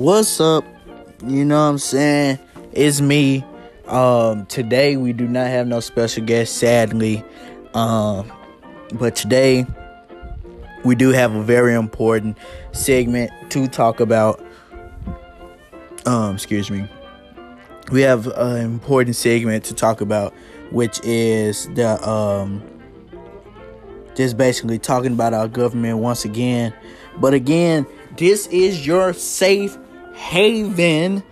What's up? You know what I'm saying? It's me. Um, today we do not have no special guest, sadly. Um, but today we do have a very important segment to talk about. Um, excuse me. We have an important segment to talk about, which is the um just basically talking about our government once again. But again, this is your safe haven.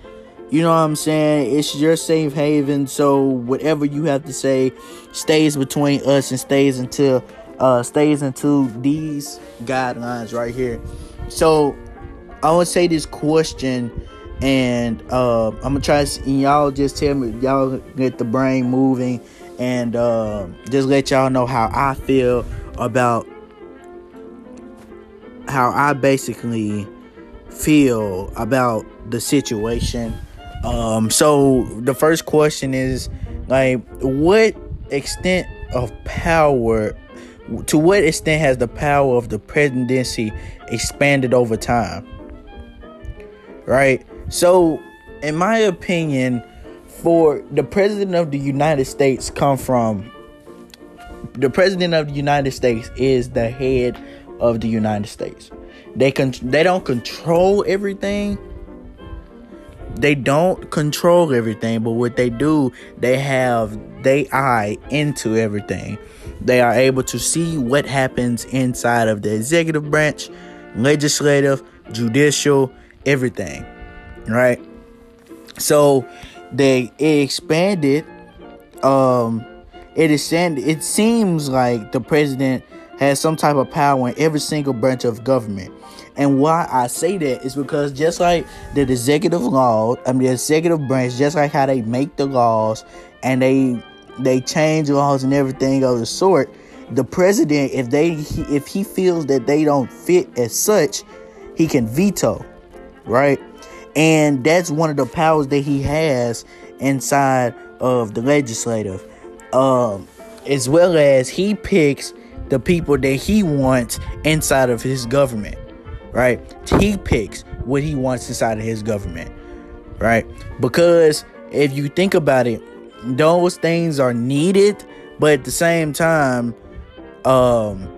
You know what I'm saying? It's your safe haven. So whatever you have to say stays between us and stays until uh stays into these guidelines right here. So I would say this question and uh, I'm gonna try to, and y'all just tell me y'all get the brain moving and uh, just let y'all know how I feel about how I basically feel about the situation. Um, so the first question is like, what extent of power, to what extent has the power of the presidency expanded over time? Right. So, in my opinion, for the president of the United States come from the president of the United States is the head of the United States. They can they don't control everything. They don't control everything, but what they do, they have they eye into everything. They are able to see what happens inside of the executive branch, legislative, judicial, everything. Right? So they expanded um it is it seems like the president has some type of power in every single branch of government. And why I say that is because just like the executive law, I mean the executive branch, just like how they make the laws and they they change laws and everything of the sort, the president, if they if he feels that they don't fit as such, he can veto, right? And that's one of the powers that he has inside of the legislative. Um, as well as he picks the people that he wants inside of his government, right? He picks what he wants inside of his government, right? Because if you think about it, those things are needed, but at the same time, um,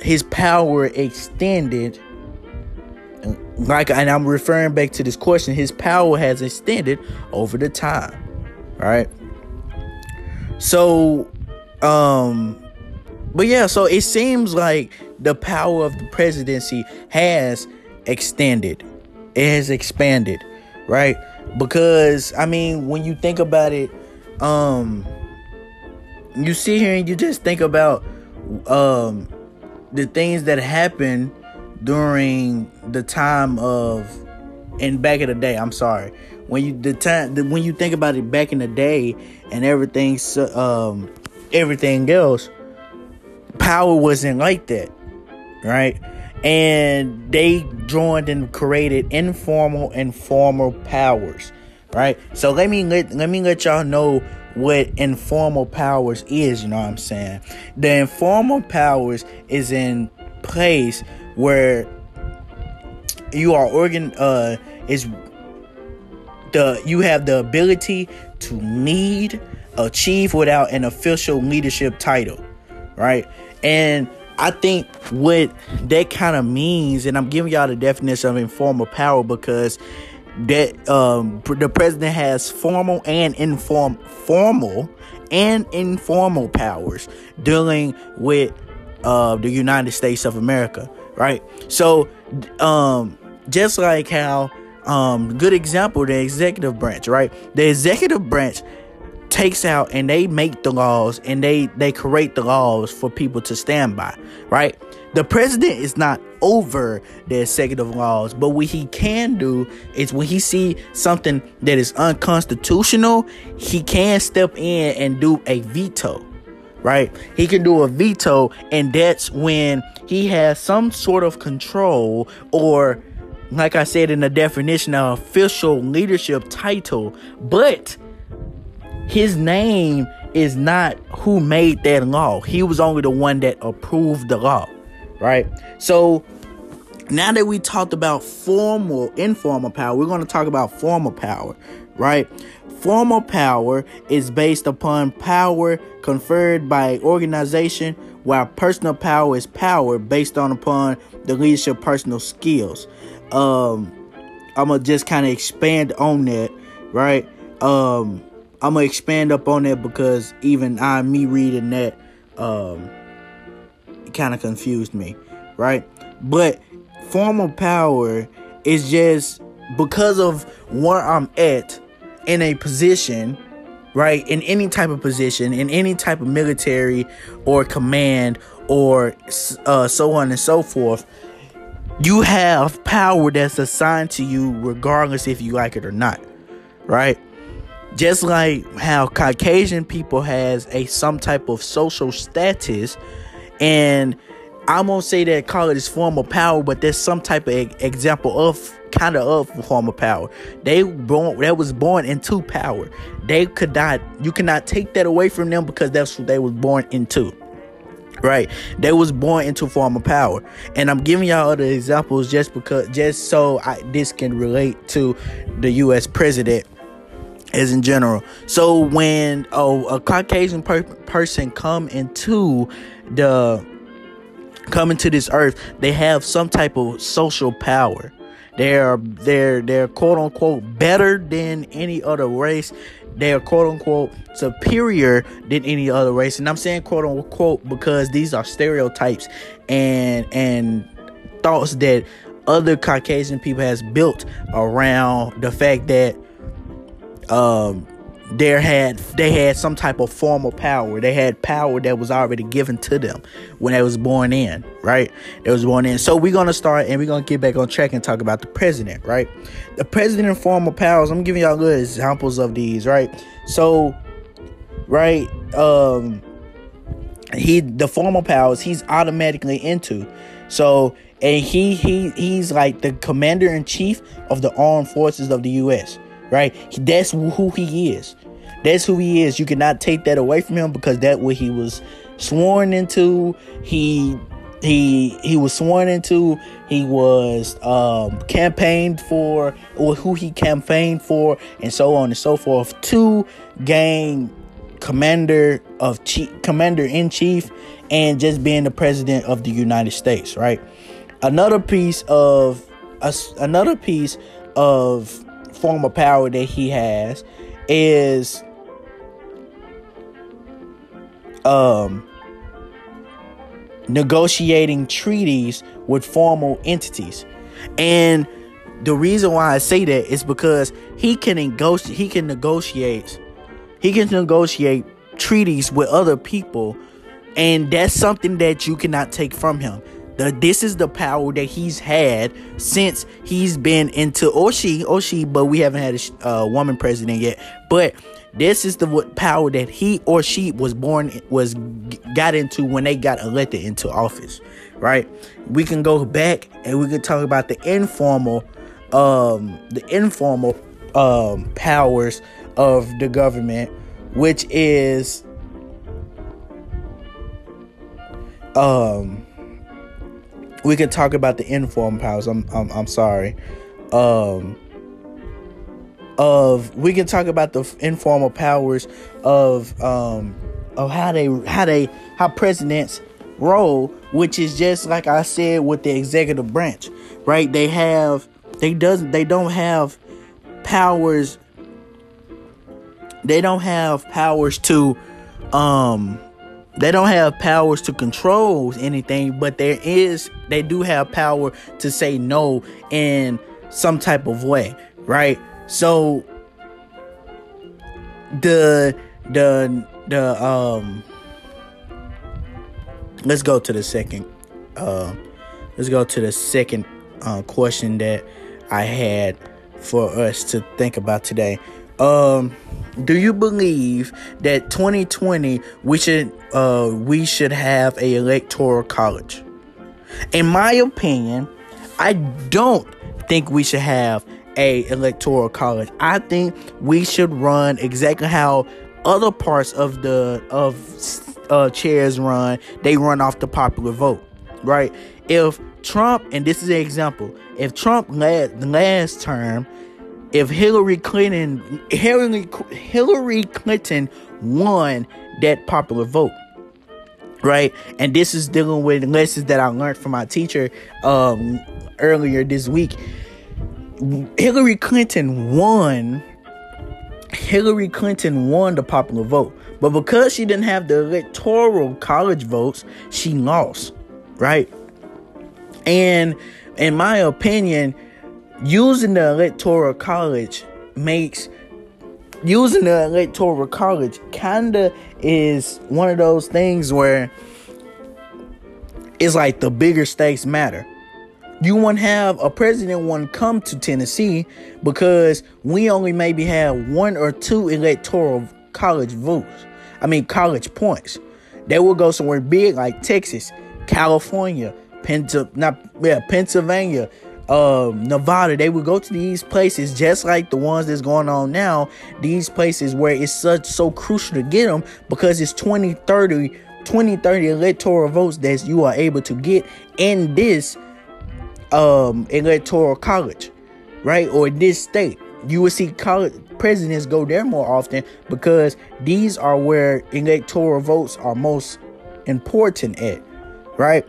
his power extended. Like, and I'm referring back to this question, his power has extended over the time, right? So, um, but yeah, so it seems like the power of the presidency has extended, it has expanded, right? Because I mean, when you think about it, um, you sit here and you just think about um the things that happened during the time of and back in the day. I'm sorry, when you the time the, when you think about it back in the day and everything um everything else power wasn't like that right? And they joined and created informal and formal powers right? So let me let, let me let y'all know what informal powers is you know what i'm saying? The informal powers is in place where you are organ uh is the you have the ability to lead, achieve without an official leadership title, right? And I think what that kind of means, and I'm giving y'all the definition of informal power because that um, the president has formal and inform formal and informal powers dealing with uh, the United States of America, right? So, um, just like how um good example the executive branch right the executive branch takes out and they make the laws and they they create the laws for people to stand by right? The president is not over the executive laws but what he can do is when he see something that is unconstitutional he can step in and do a veto right? He can do a veto and that's when he has some sort of control or like I said in the definition, an official leadership title, but his name is not who made that law. He was only the one that approved the law, right? So now that we talked about formal, informal power, we're going to talk about formal power, right? Formal power is based upon power conferred by organization, while personal power is power based on upon the leadership personal skills. Um, I'm gonna just kind of expand on that, right? Um, I'm gonna expand up on that because even I, me reading that, um, it kind of confused me, right? But formal power is just because of where I'm at in a position, right? In any type of position, in any type of military or command or uh, so on and so forth, you have power that's assigned to you regardless if you like it or not, right? Just like how Caucasian people has a some type of social status and I won't say that call it is form of power, but there's some type of example of kind of of form of power. They born that was born into power. They could not you cannot take that away from them because that's what they was born into. Right, they was born into form of power, and I'm giving y'all other examples just because, just so I, this can relate to the U.S. president as in general. So when oh, a Caucasian per- person come into the coming to this earth, they have some type of social power. They're they're they're quote unquote better than any other race. They're quote unquote superior than any other race. And I'm saying quote unquote because these are stereotypes and and thoughts that other Caucasian people has built around the fact that um there had they had some type of formal power. They had power that was already given to them when they was born in, right? They was born in. So we're gonna start and we're gonna get back on track and talk about the president, right? The president and formal powers. I'm giving y'all good examples of these, right? So, right, um, he the formal powers he's automatically into. So and he he he's like the commander in chief of the armed forces of the U.S right? That's who he is. That's who he is. You cannot take that away from him because that's what he was sworn into. He he he was sworn into. He was um, campaigned for, or who he campaigned for, and so on and so forth to gain commander of chief, commander in chief, and just being the president of the United States. Right. Another piece of another piece of form of power that he has is um negotiating treaties with formal entities. And the reason why I say that is because he can negotiate he can negotiate he can negotiate treaties with other people and that's something that you cannot take from him. The, this is the power that he's had since he's been into or she or she but we haven't had a uh, woman president yet. But this is the power that he or she was born was got into when they got elected into office right? We can go back and we can talk about the informal um the informal um powers of the government which is um we can talk about the informal powers. I'm I'm, I'm sorry. Um, of we can talk about the informal powers of um of how they how they how presidents roll, which is just like I said with the executive branch, right? They have they doesn't they don't have powers. They don't have powers to um they don't have powers to control anything, but there is they do have power to say no in some type of way, right? So the the the um let's go to the second uh let's go to the second uh, question that I had for us to think about today. Um do you believe that 2020 we should uh we should have a electoral college? In my opinion, I don't think we should have a electoral college. I think we should run exactly how other parts of the of uh, chairs run. They run off the popular vote, right? If Trump, and this is an example, if Trump led the last term, if Hillary Clinton Hillary Hillary Clinton won that popular vote, right? And this is dealing with lessons that I learned from my teacher um, earlier this week. Hillary Clinton won. Hillary Clinton won the popular vote, but because she didn't have the electoral college votes, she lost, right? And in my opinion, using the electoral college makes using the electoral college kinda is one of those things where it's like the bigger stakes matter. You won't have a president want to come to Tennessee because we only maybe have one or two electoral college votes. I mean college points. They will go somewhere big like Texas, California, Penta, not yeah, Pennsylvania, uh, Nevada, they would go to these places just like the ones that's going on now. These places where it's such so crucial to get them because it's 20, 30, 20, 30 electoral votes that you are able to get in this um electoral college, right? Or this state. You would see college presidents go there more often because these are where electoral votes are most important at, right?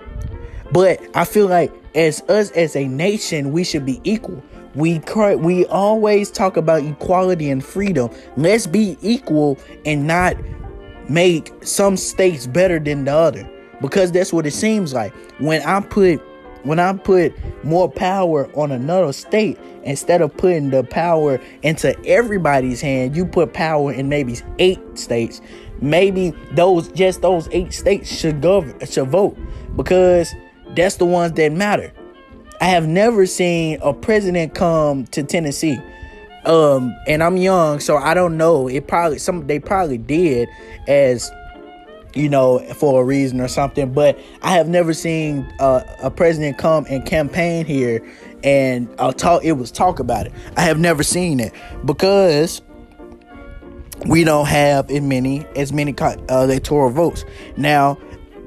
But I feel like as us as a nation, we should be equal. We we always talk about equality and freedom. Let's be equal and not make some states better than the other because that's what it seems like. When I put when I put more power on another state instead of putting the power into everybody's hand, you put power in maybe eight states. Maybe those just those eight states should go should vote because that's the ones that matter. I have never seen a president come to Tennessee. Um, and I'm young, so I don't know. It probably some they probably did as you know for a reason or something. But I have never seen uh, a president come and campaign here and uh, talk. It was talk about it. I have never seen it because we don't have as many as many uh, electoral votes. Now,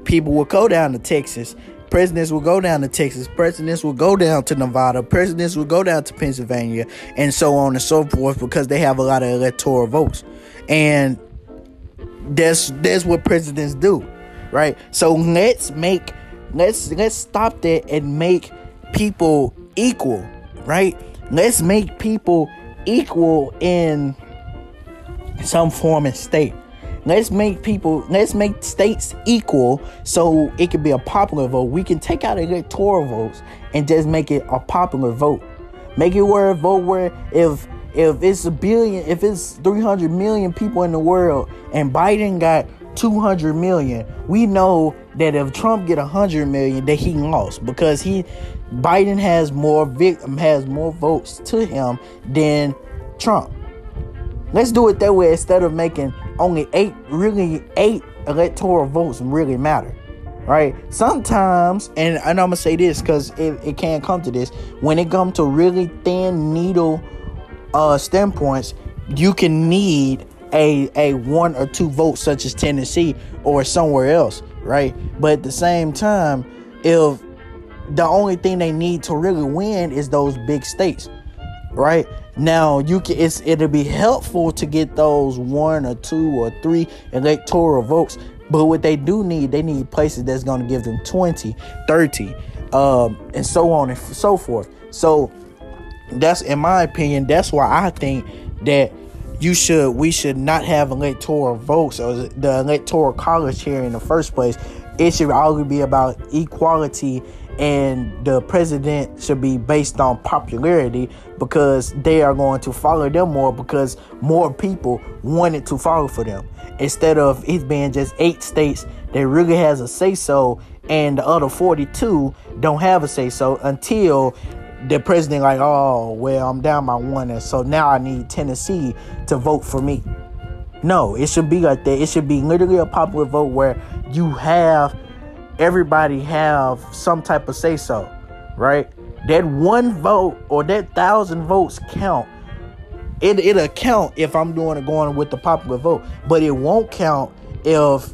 people will go down to Texas Presidents will go down to Texas. Presidents will go down to Nevada. Presidents will go down to Pennsylvania, and so on and so forth, because they have a lot of electoral votes, and that's that's what presidents do, right? So let's make let's let's stop that and make people equal, right? Let's make people equal in some form and state. Let's make people, let's make states equal so it can be a popular vote. We can take out electoral votes and just make it a popular vote. Make it where a vote where if if it's a billion, if it's 300 million people in the world and Biden got 200 million, we know that if Trump get 100 million, that he lost because he Biden has more victim has more votes to him than Trump. Let's do it that way instead of making only eight, really eight electoral votes really matter. Right? Sometimes, and, and I'm gonna say this because it, it can come to this, when it comes to really thin needle uh standpoints, you can need a a one or two votes such as Tennessee or somewhere else, right? But at the same time, if the only thing they need to really win is those big states, right? Now you can it's it'll be helpful to get those one or two or three electoral votes, but what they do need, they need places that's gonna give them 20, 30, um, and so on and so forth. So that's in my opinion, that's why I think that you should we should not have electoral votes or the electoral college here in the first place. It should always be about equality and the president should be based on popularity because they are going to follow them more because more people wanted to follow for them. Instead of it being just eight states that really has a say so and the other 42 don't have a say so until the president like oh well i'm down by one and so now i need tennessee to vote for me. No it should be like that. It should be literally a popular vote where you have everybody have some type of say so, right? That one vote or that thousand votes count. It it'll count if I'm doing it going with the popular vote, but it won't count if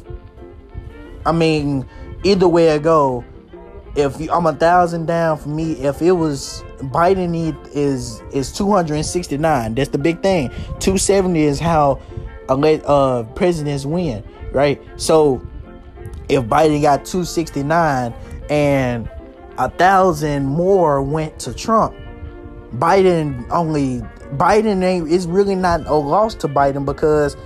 I mean either way I go, if I'm a thousand down for me, if it was Biden is is 269. That's the big thing. 270 is how elect uh presidents win, right? So if Biden got 269 and a thousand more went to Trump, Biden only Biden ain't is really not a loss to Biden because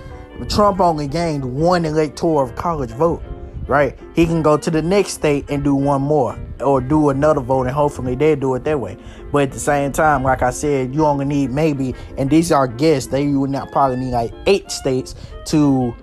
Trump only gained one electoral college vote, right? He can go to the next state and do one more or do another vote and hopefully they do it that way. But at the same time, like I said, you only need maybe, and these are guests, they would not probably need like eight states to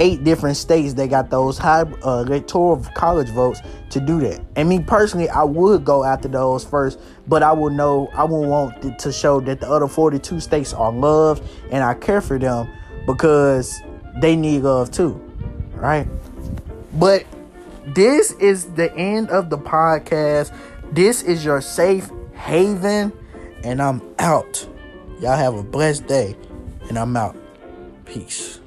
eight different states they got those high uh, electoral college votes to do that. And me personally, I would go after those first, but I would know I would want to show that the other 42 states are loved and I care for them because they need love too, right? But this is the end of the podcast. This is your safe haven, and I'm out. Y'all have a blessed day, and I'm out. Peace.